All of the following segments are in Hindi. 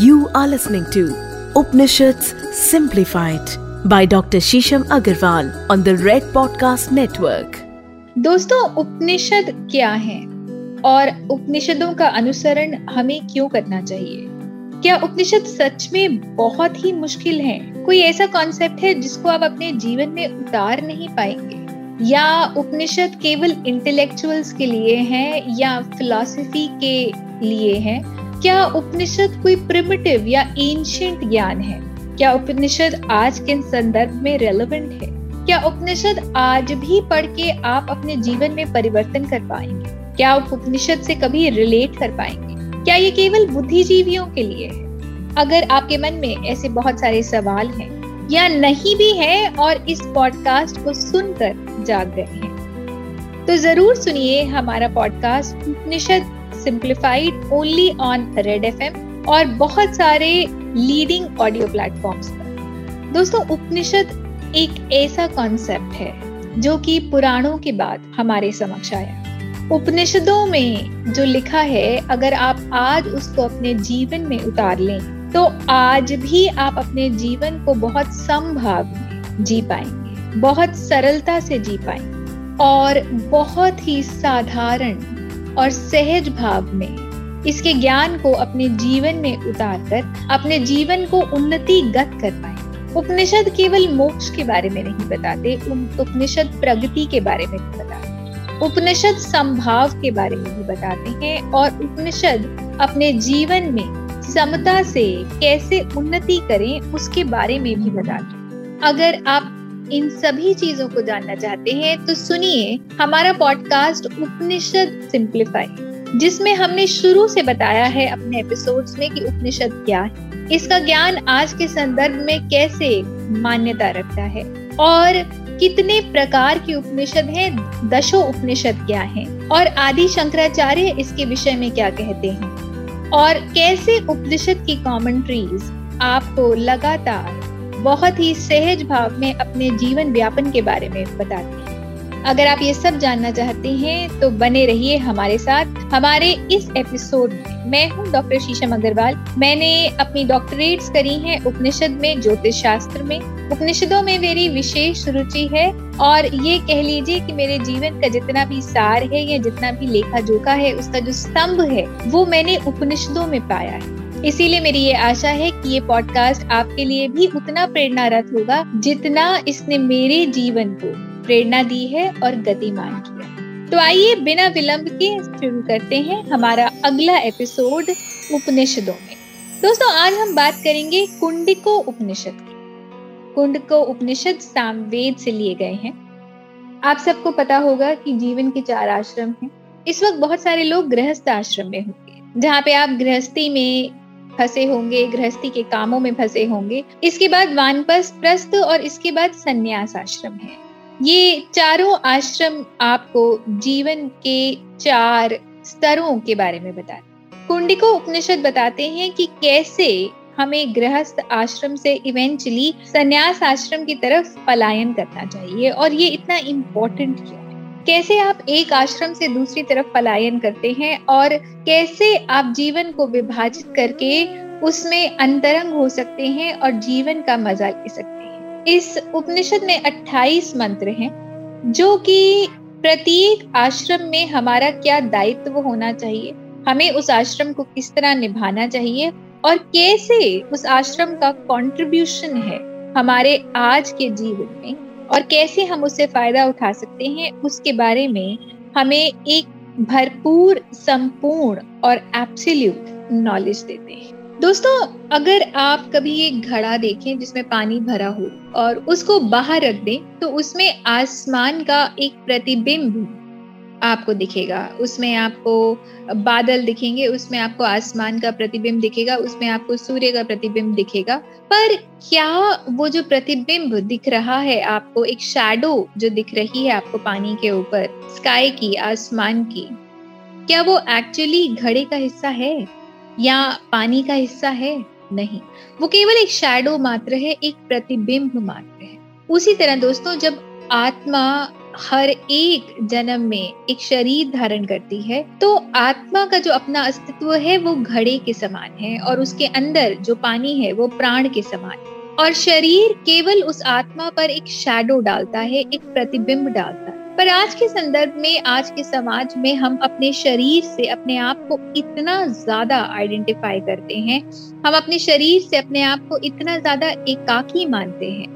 You are listening to Upanishads Simplified by Dr. Shisham Agarwal on the Red Podcast Network. दोस्तों, उपनिषद क्या है और उपनिषदों का अनुसरण हमें क्यों करना चाहिए क्या उपनिषद सच में बहुत ही मुश्किल है कोई ऐसा कॉन्सेप्ट है जिसको आप अपने जीवन में उतार नहीं पाएँगे या उपनिषद केवल इंटेलेक्चुअल्स के लिए है या फिलॉसफी के लिए है क्या उपनिषद कोई प्रिमिटिव या एंशियंट ज्ञान है? क्या उपनिषद आज के संदर्भ में रेलेवेंट है? क्या उपनिषद आज भी पढ़ के आप अपने जीवन में परिवर्तन कर पाएँगे? क्या आप उपनिषद से कभी रिलेट कर पाएँगे? क्या ये केवल बुद्धिजीवियों के लिए है? अगर आपके मन में ऐसे बहुत सारे सवाल हैं, या नहीं भी है और इस पॉडकास्ट को सुनकर जाग गए हैं तो ज़रूर सुनिए हमारा podcast Upanishad simplified only on Red F और बहुत सारे लीडिंग ऑडियो प्लेटफॉर्म्स पर। दोस्तों, उपनिषद एक ऐसा कॉन्सेप्ट है जो कि पुराणों के बाद हमारे समक्ष आया। उपनिषदों में जो लिखा है, अगर आप आज उसको अपने जीवन में उतार लें तो आज भी आप अपने जीवन को बहुत संभाव जी पाएँगे, बहुत सरलता से जी पाएँगे और बहुत ही साधारण और सहज भाव में इसके ज्ञान को अपने जीवन में उतार कर अपने जीवन को उन्नति गत कर पाए। उपनिषद केवल मोक्ष के बारे में नहीं बताते उपनिषद प्रगति के बारे में भी बताते। उपनिषद संभाव के बारे में भी बताते हैं और उपनिषद अपने जीवन में समता से कैसे उन्नति करें, उसके बारे में भी बताते अगर आप इन सभी चीज़ों को जानना चाहते हैं तो सुनिए हमारा पॉडकास्ट उपनिषद सिंप्लीफाई जिसमें हमने शुरू से बताया है अपने एपिसोड्स में कि उपनिषद क्या है। इसका ज्ञान आज के संदर्भ में कैसे मान्यता रखता है और कितने प्रकार के उपनिषद हैं, दशो उपनिषद क्या हैं और आदि शंकराचार्य इसके विषय में क्या कहते हैं। और कैसे उपनिषद की कमेंट्रीज आपको लगातार बहुत ही सहज भाव में अपने जीवन व्यापन के बारे में बताती है। अगर आप ये सब जानना चाहते हैं तो बने रहिए हमारे साथ। हमारे इस एपिसोड में मैं हूँ डॉक्टर शीशम अग्रवाल। मैंने अपनी डॉक्टरेट्स करी हैं उपनिषद में, ज्योतिष शास्त्र में। उपनिषदों में मेरी विशेष रुचि है और ये कह लीजिए कि मेरे जीवन का जितना भी सार है या जितना भी लेखा जोखा है, उसका जो स्तंभ है, वो मैंने उपनिषदों में पाया है। इसीलिए मेरी ये आशा है कि ये पॉडकास्ट आपके लिए भी उतना प्रेरणारत होगा जितना इसने मेरे जीवन को प्रेरणा दी है और गतिमान किया तो आइए बिना विलंब के शुरू करते हैं हमारा अगला एपिसोड उपनिषदों में। दोस्तों, आज हम बात करेंगे कुंडिको उपनिषद की। कुंडको उपनिषद सामवेद से लिए गए हैं। आप सबको पता होगा कि जीवन के चार आश्रम हैं। इस वक्त बहुत सारे लोग गृहस्थ आश्रम में होंगे, जहाँ पे आप गृहस्थी में फंसे होंगे, गृहस्थी के कामों में फंसे होंगे। इसके बाद वानप्रस्थ प्रस्थ और इसके बाद संन्यास आश्रम है। ये चारों आश्रम आपको जीवन के चार स्तरों के बारे में बताते कुंडिको उपनिषद बताते हैं कि कैसे हमें गृहस्थ आश्रम से इवेंचुअली संन्यास आश्रम की तरफ़ पलायन करना चाहिए और ये इतना इम्पोर्टेंट क्यों कैसे आप एक आश्रम से दूसरी तरफ़ पलायन करते हैं और कैसे आप जीवन को विभाजित करके उसमें अंतरंग हो सकते हैं और जीवन का मज़ा ले सकते हैं? इस उपनिषद में 28 मंत्र हैं, जो कि प्रत्येक आश्रम में हमारा क्या दायित्व होना चाहिए? हमें उस आश्रम को किस तरह निभाना चाहिए? और कैसे उस आश्रम का कंट्रीब्यूशन है हमारे आज के जीवन में? और कैसे हम उससे फ़ायदा उठा सकते हैं, उसके बारे में हमें एक भरपूर, संपूर्ण और एप्सिल्यूट नॉलेज देते हैं। दोस्तों, अगर आप कभी एक घड़ा देखें जिसमें पानी भरा हो और उसको बाहर रख दें तो उसमें आसमान का एक प्रतिबिंब आपको दिखेगा। उसमें आपको बादल दिखेंगे, उसमें आपको आसमान का प्रतिबिंब दिखेगा, उसमें आपको सूर्य का प्रतिबिंब दिखेगा। पर क्या वो जो प्रतिबिंब दिख रहा है आपको, एक शैडो जो दिख रही है आपको पानी के ऊपर स्काई की, आसमान की, क्या वो एक्चुअली घड़े का हिस्सा है या पानी का हिस्सा है? नहीं। वो केवल एक शैडो मात्र है, एक प्रतिबिंब मात्र है। उसी तरह दोस्तों, जब आत्मा हर एक जन्म में एक शरीर धारण करती है तो आत्मा का जो अपना अस्तित्व है, वो घड़े के समान है और उसके अंदर जो पानी है, वो प्राण के समान है। और शरीर केवल उस आत्मा पर एक शैडो डालता है, एक प्रतिबिंब डालता है। पर आज के संदर्भ में, आज के समाज में हम अपने शरीर से अपने आप को इतना ज़्यादा आइडेंटिफाई करते हैं, हम अपने शरीर से अपने आप को इतना ज़्यादा एकाकी मानते हैं,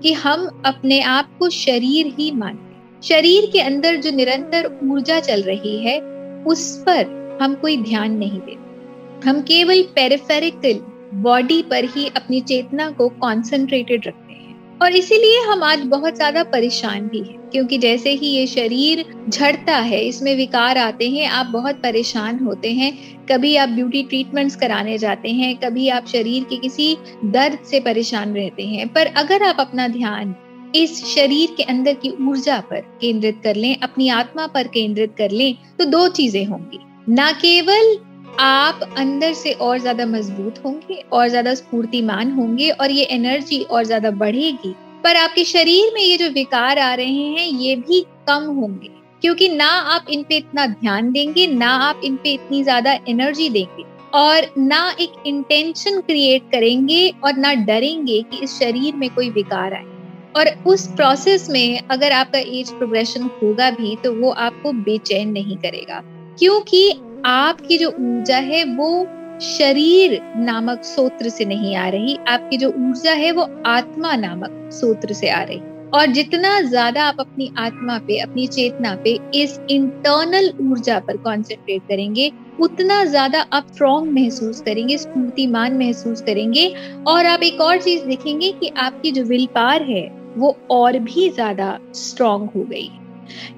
कि हम अपने आप को शरीर ही मानते शरीर के अंदर जो निरंतर ऊर्जा चल रही है, उस पर हम कोई ध्यान नहीं देते। हम केवल पेरिफेरिकल बॉडी पर ही अपनी चेतना को कॉन्सेंट्रेटेड रखते हैं। और इसीलिए हम आज बहुत ज़्यादा परेशान भी हैं, क्योंकि जैसे ही ये शरीर झड़ता है, इसमें विकार आते हैं, आप बहुत परेशान होते हैं। कभी आप ब्यूटी ट्रीटमेंट्स कराने जाते हैं, कभी आप शरीर के किसी दर्द से परेशान रहते हैं। पर अगर आप अपना ध्यान इस शरीर के अंदर की ऊर्जा पर केंद्रित कर लें, अपनी आत्मा पर केंद्रित कर लें तो दो चीज़ें होंगी। न केवल आप अंदर से और ज़्यादा मज़बूत होंगे और ज़्यादा स्फूर्तिमान होंगे और ये एनर्जी और ज़्यादा बढ़ेगी, पर आपके शरीर में ये जो विकार आ रहे हैं, ये भी कम होंगे। क्योंकि ना आप इन पे इतना ध्यान देंगे, ना आप इन पे इतनी ज़्यादा एनर्जी देंगे और ना एक इंटेंशन क्रिएट करेंगे और ना डरेंगे कि इस शरीर में कोई विकार आए। और उस प्रोसेस में अगर आपका एज प्रोग्रेशन होगा भी तो वो आपको बेचैन नहीं करेगा। क्योंकि आपकी जो ऊर्जा है, वो शरीर नामक सूत्र से नहीं आ रही। आपकी जो ऊर्जा है, वो आत्मा नामक सूत्र से आ रही। और जितना ज़्यादा आप अपनी आत्मा पे, अपनी चेतना पे इस इंटरनल ऊर्जा पर कंसंट्रेट करेंगे, उतना ज़्यादा आप स्ट्रॉन्ग महसूस करेंगे, स्फूर्तिमान महसूस करेंगे। और आप एक और चीज़ देखेंगे कि आपकी जो विल पार है वो और भी ज़्यादा स्ट्रॉन्ग हो गई।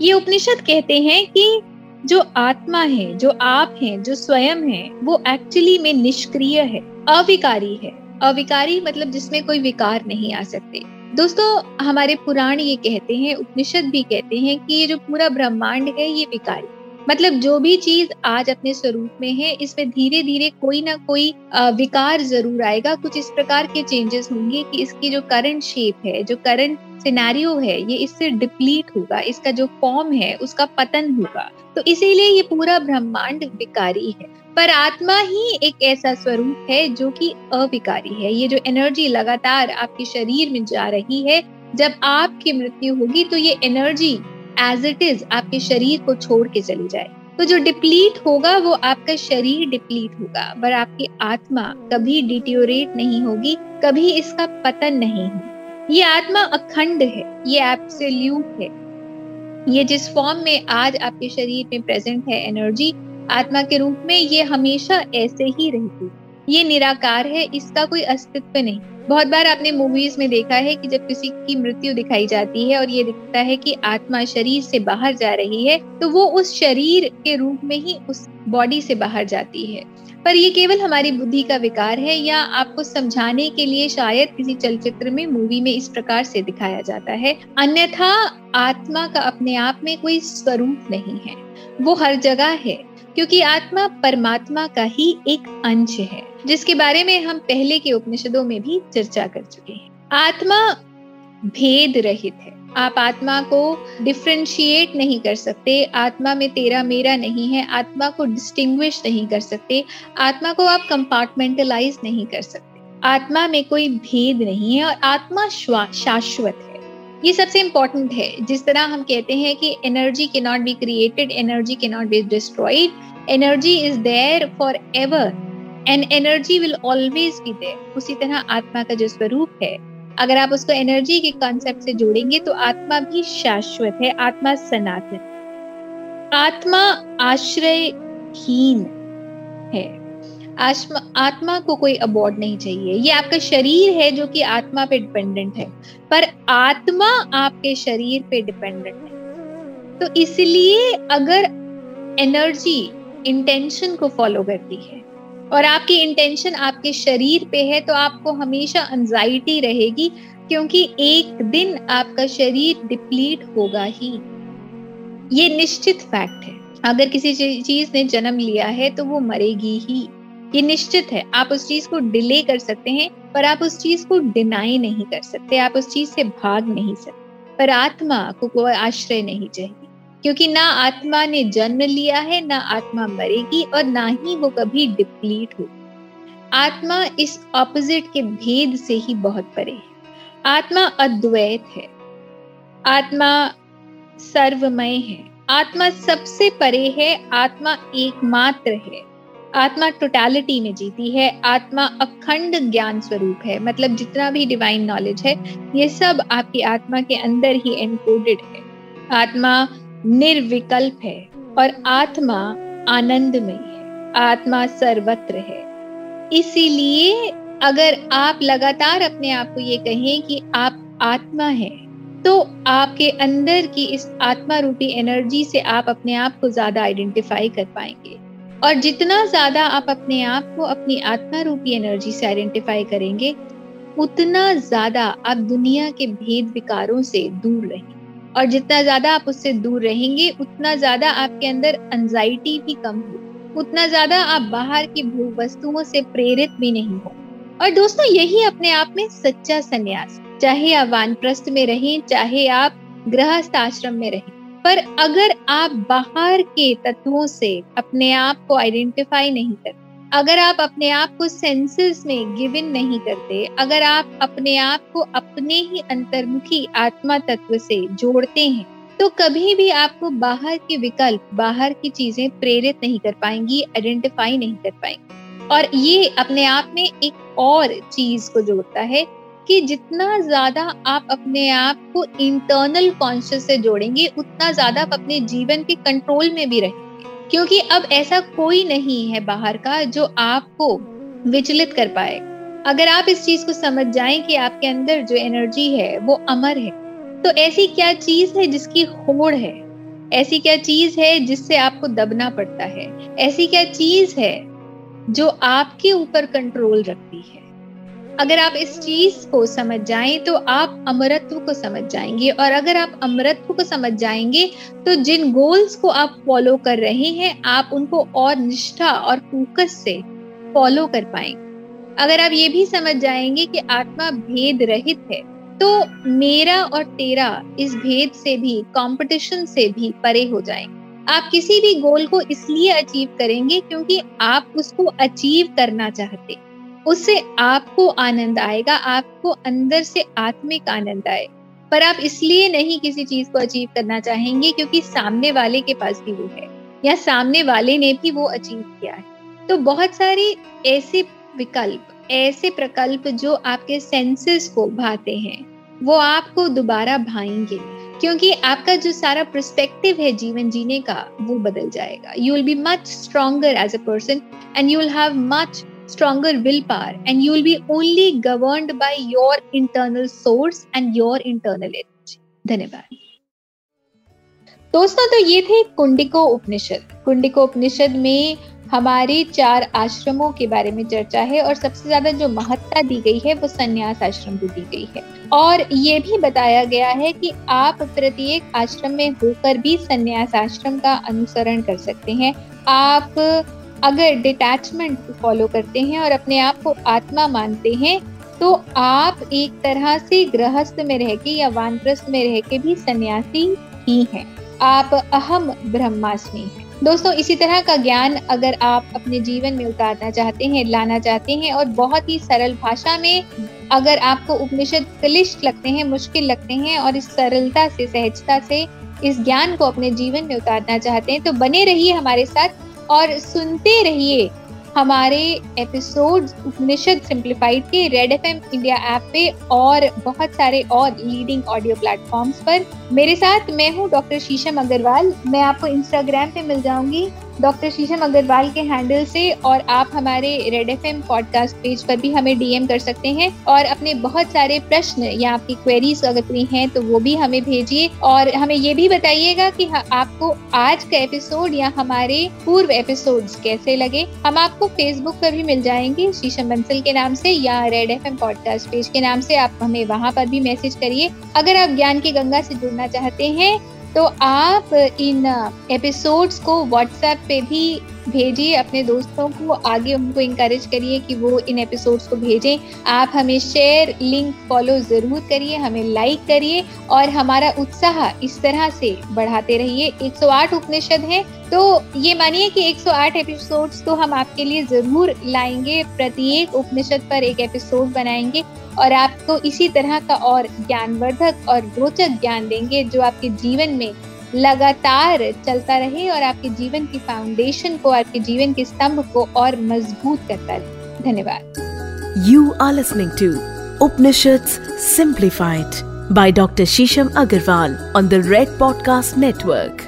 ये उपनिषद कहते हैं कि जो आत्मा है, जो आप हैं, जो स्वयं है, वो एक्चुअली में निष्क्रिय है, अविकारी है। अविकारी मतलब जिसमें कोई विकार नहीं आ सकते। दोस्तों, हमारे पुराण ये कहते हैं, उपनिषद भी कहते हैं कि ये जो पूरा ब्रह्मांड है, ये विकारी। मतलब जो भी चीज़ आज अपने स्वरूप में है, इसमें धीरे धीरे कोई ना कोई विकार ज़रूर आएगा। कुछ इस प्रकार के चेंजेस होंगे कि इसकी जो करंट शेप है, जो करंट सिनेरियो है, ये इससे डिप्लीट होगा। इसका जो फॉर्म है, उसका पतन होगा। तो इसीलिए ये पूरा ब्रह्मांड विकारी है। पर आत्मा ही एक ऐसा स्वरूप है जो कि अविकारी है। ये जो एनर्जी लगातार आपके शरीर में जा रही है, जब आपकी मृत्यु होगी तो ये एनर्जी एज इट इज़ आपके शरीर को छोड़ के चली जाए। तो जो डिप्लीट होगा, वो आपका शरीर डिप्लीट होगा, पर आपकी आत्मा कभी डिट्योरेट नहीं होगी, कभी इसका पतन नहीं होगा ये आत्मा अखंड है, ये एब्सोल्यूट है। ये जिस फॉर्म में आज आपके शरीर में प्रेजेंट है एनर्जी आत्मा के रूप में ये हमेशा ऐसे ही रहती ये निराकार है, इसका कोई अस्तित्व नहीं। बहुत बार आपने मूवीज़ में देखा है कि जब किसी की मृत्यु दिखाई जाती है और ये दिखता है कि आत्मा शरीर से बाहर जा रही है तो वो उस शरीर के रूप में ही उस बॉडी से बाहर जाती है। पर ये केवल हमारी बुद्धि का विकार है या आपको समझाने के लिए शायद किसी चलचित्र में मूवी में इस प्रकार से दिखाया जाता है, अन्यथा आत्मा का अपने आप में कोई स्वरूप नहीं है। वो हर जगह है, क्योंकि आत्मा परमात्मा का ही एक अंश है। जिसके बारे में हम पहले के उपनिषदों में भी चर्चा कर चुके हैं। आत्मा भेद रहित है। आप आत्मा को डिफ्रेंशिएट नहीं कर सकते। आत्मा में तेरा मेरा नहीं है। आत्मा को डिस्टिंग्विश नहीं कर सकते। आत्मा को आप कंपार्टमेंटलाइज नहीं कर सकते। आत्मा में कोई भेद नहीं है और आत्मा शाश्वत है। ये सबसे इम्पोर्टेंट है। जिस तरह हम कहते हैं कि energy can not be created energy can not be destroyed energy is there for ever and energy will always be there उसी तरह आत्मा का जो स्वरूप है, अगर आप उसको एनर्जी के कॉन्सेप्ट से जोड़ेंगे तो आत्मा भी शाश्वत है, आत्मा सनातन आत्मा आश्रयहीन है। आत्मा आत्मा को कोई अबॉर्ड नहीं चाहिए। ये आपका शरीर है जो कि आत्मा पे डिपेंडेंट है, पर आत्मा आपके शरीर पे डिपेंडेंट है। तो इसलिए अगर एनर्जी इंटेंशन को फॉलो करती है और आपकी इंटेंशन आपके शरीर पे है तो आपको हमेशा एंजाइटी रहेगी, क्योंकि एक दिन आपका शरीर डिप्लीट होगा ही। ये निश्चित फैक्ट है। अगर किसी चीज़ ने जन्म लिया है तो वो मरेगी ही। ये निश्चित है। आप उस चीज़ को डिले कर सकते हैं, पर आप उस चीज़ को डिनाई नहीं कर सकते। आप उस चीज़ से भाग नहीं सकते। पर आत्मा को कोई आश्रय नहीं चाहिए। क्योंकि ना आत्मा ने जन्म लिया है, ना आत्मा मरेगी और ना ही वो कभी डिप्लीट होगी आत्मा इस ऑपोजिट के भेद से ही बहुत परे है। आत्मा अद्वैत है। आत्मा सर्वमय है। आत्मा सबसे परे है, आत्मा एकमात्र है। आत्मा टोटालिटी में जीती है, आत्मा अखंड ज्ञान स्वरूप है। मतलब जितना भी डिवाइन नॉलेज है, ये सब आपकी आत्मा के अंदर ही एनकोडेड है। आत्मा निर्विकल्प है और आत्मा आनंदमय है। आत्मा सर्वत्र है। इसीलिए अगर आप लगातार अपने आप को ये कहें कि आप आत्मा है तो आपके अंदर की इस आत्मा रूपी एनर्जी से आप अपने आप को ज़्यादा आइडेंटिफाई कर पाएँगे। और जितना ज़्यादा आप अपने आप को अपनी आत्मा रूपी एनर्जी से आइडेंटिफाई करेंगे, उतना ज़्यादा आप दुनिया के भेद विकारों से दूर रहेंगे। और जितना ज़्यादा आप उससे दूर रहेंगे, उतना ज़्यादा आपके अंदर एंजाइटी भी कम होगी। उतना ज़्यादा आप बाहर की भू वस्तुओं से प्रेरित भी नहीं हो और दोस्तों, यही अपने आप में सच्चा संन्यास। चाहे आप वानप्रस्थ में रहें, चाहे आप गृहस्थ आश्रम में रहें। पर अगर आप बाहर के तत्वों से अपने आप को आइडेंटिफाई नहीं करते अगर आप अपने आप को सेंसेस में गिवन नहीं करते, अगर आप अपने आप को अपने ही अंतर्मुखी आत्मा तत्व से जोड़ते हैं तो कभी भी आपको बाहर के विकल्प, बाहर की चीज़ें प्रेरित नहीं कर पाएँगी आइडेंटिफाई नहीं कर पाएँगी। और ये अपने आप में एक और चीज़ को जोड़ता है कि जितना ज़्यादा आप अपने आप को इंटरनल कॉन्शियस से जोड़ेंगे, उतना ज़्यादा आप अपने जीवन के कंट्रोल में भी रहेंगे। क्योंकि अब ऐसा कोई नहीं है बाहर का जो आपको विचलित कर पाए। अगर आप इस चीज़ को समझ जाएँ कि आपके अंदर जो एनर्जी है, वो अमर है तो ऐसी क्या चीज़ है जिसकी होड़ है? ऐसी क्या चीज़ है जिससे आपको दबना पड़ता है? ऐसी क्या चीज़ है जो आपके ऊपर कंट्रोल रखती है? अगर आप इस चीज़ को समझ जाएँ तो आप अमरत्व को समझ जाएँगे। और अगर आप अमरत्व को समझ जाएँगे तो जिन गोल्स को आप फॉलो कर रहे हैं, आप उनको और निष्ठा और फोकस से फॉलो कर पाएँगे। अगर आप ये भी समझ जाएँगे कि आत्मा भेद रहित है तो मेरा और तेरा इस भेद से भी कंपटीशन से भी परे हो जाएँगे। आप किसी भी गोल को इसलिए अचीव करेंगे क्योंकि आप उसको अचीव करना चाहते उससे आपको आनंद आएगा, आपको अंदर से आत्मिक आनंद आए। पर आप इसलिए नहीं किसी चीज़ को अचीव करना चाहेंगे क्योंकि सामने वाले के पास भी वो है, या सामने वाले ने भी वो अचीव किया है। तो बहुत सारे ऐसे विकल्प, ऐसे प्रकल्प जो आपके सेंसेस को भाते हैं, वो आपको दोबारा भाएँगे, क्योंकि आपका जो सारा प्रस्पेक्टिव है जीवन जीने का, वो बदल जाएगा। You will be much stronger as a person and you will have much stronger willpower and you will be only governed by your internal source and your internal energy. धन्यवाद। दोस्तों तो ये थे कुंडिको उपनिषद। कुंडिको उपनिषद में हमारे चार आश्रमों के बारे में चर्चा है, और सबसे ज़्यादा जो महत्ता दी गई है, वो संन्यास आश्रम को दी गई है। और ये भी बताया गया है कि आप प्रत्येक आश्रम में होकर भी संन्यास आश्रम का अनुसरण कर सकते हैं। आप अगर डिटैचमेंट फॉलो करते हैं और अपने आप को आत्मा मानते हैं तो आप एक तरह से गृहस्थ में रह के या वानप्रस्थ में रह के भी सन्यासी ही हैं। आप अहम ब्रह्मास्मि हैं। दोस्तों, इसी तरह का ज्ञान अगर आप अपने जीवन में उतारना चाहते हैं, लाना चाहते हैं और बहुत ही सरल भाषा में अगर आपको उपनिषद क्लिष्ट लगते हैं, मुश्किल लगते हैं और इस सरलता से, सहजता से इस ज्ञान को अपने जीवन में उतारना चाहते हैं तो बने रहिए हमारे साथ और सुनते रहिए हमारे एपिसोड्स उपनिषद सिंप्लीफाइड के रेड एफएम इंडिया ऐप पे और बहुत सारे और लीडिंग ऑडियो प्लेटफॉर्म्स पर। मेरे साथ मैं हूँ डॉक्टर शीशम अग्रवाल मैं आपको इंस्टाग्राम पे मिल जाऊँगी। डॉक्टर शीशम अग्रवाल के हैंडल से और आप हमारे रेड एफएम पॉडकास्ट पेज पर भी हमें डीएम कर सकते हैं और अपने बहुत सारे प्रश्न या आपकी क्वेरीज अगर कोई हैं तो वो भी हमें भेजिए। और हमें ये भी बताइएगा कि आपको आज का एपिसोड या हमारे पूर्व एपिसोड्स कैसे लगे। हम आपको फेसबुक पर भी मिल जाएँगे, शीशम बंसल के नाम से या रेड एफएम पॉडकास्ट पेज के नाम से। आप हमें वहाँ पर भी मैसेज करिए। अगर आप ज्ञान की गंगा से जुड़ना चाहते हैं तो आप इन एपिसोड्स को व्हाट्सएप पे भी भेजिए अपने दोस्तों को। आगे उनको इंकरेज करिए कि वो इन एपिसोड्स को भेजें। आप हमें शेयर लिंक फॉलो ज़रूर करिए, हमें लाइक करिए और हमारा उत्साह इस तरह से बढ़ाते रहिए। 108 उपनिषद हैं। तो ये मानिए कि 108 एपिसोड्स तो हम आपके लिए ज़रूर लाएँगे, प्रत्येक उपनिषद पर एक एपिसोड बनाएँगे। और आपको इसी तरह का और ज्ञानवर्धक और रोचक ज्ञान देंगे जो आपके जीवन में लगातार चलता रहे और आपके जीवन की फाउंडेशन को, आपके जीवन के स्तंभ को और मज़बूत करता रहे धन्यवाद you are listening to Upanishads simplified by Dr. Shisham Agarwal on the Red Podcast Network.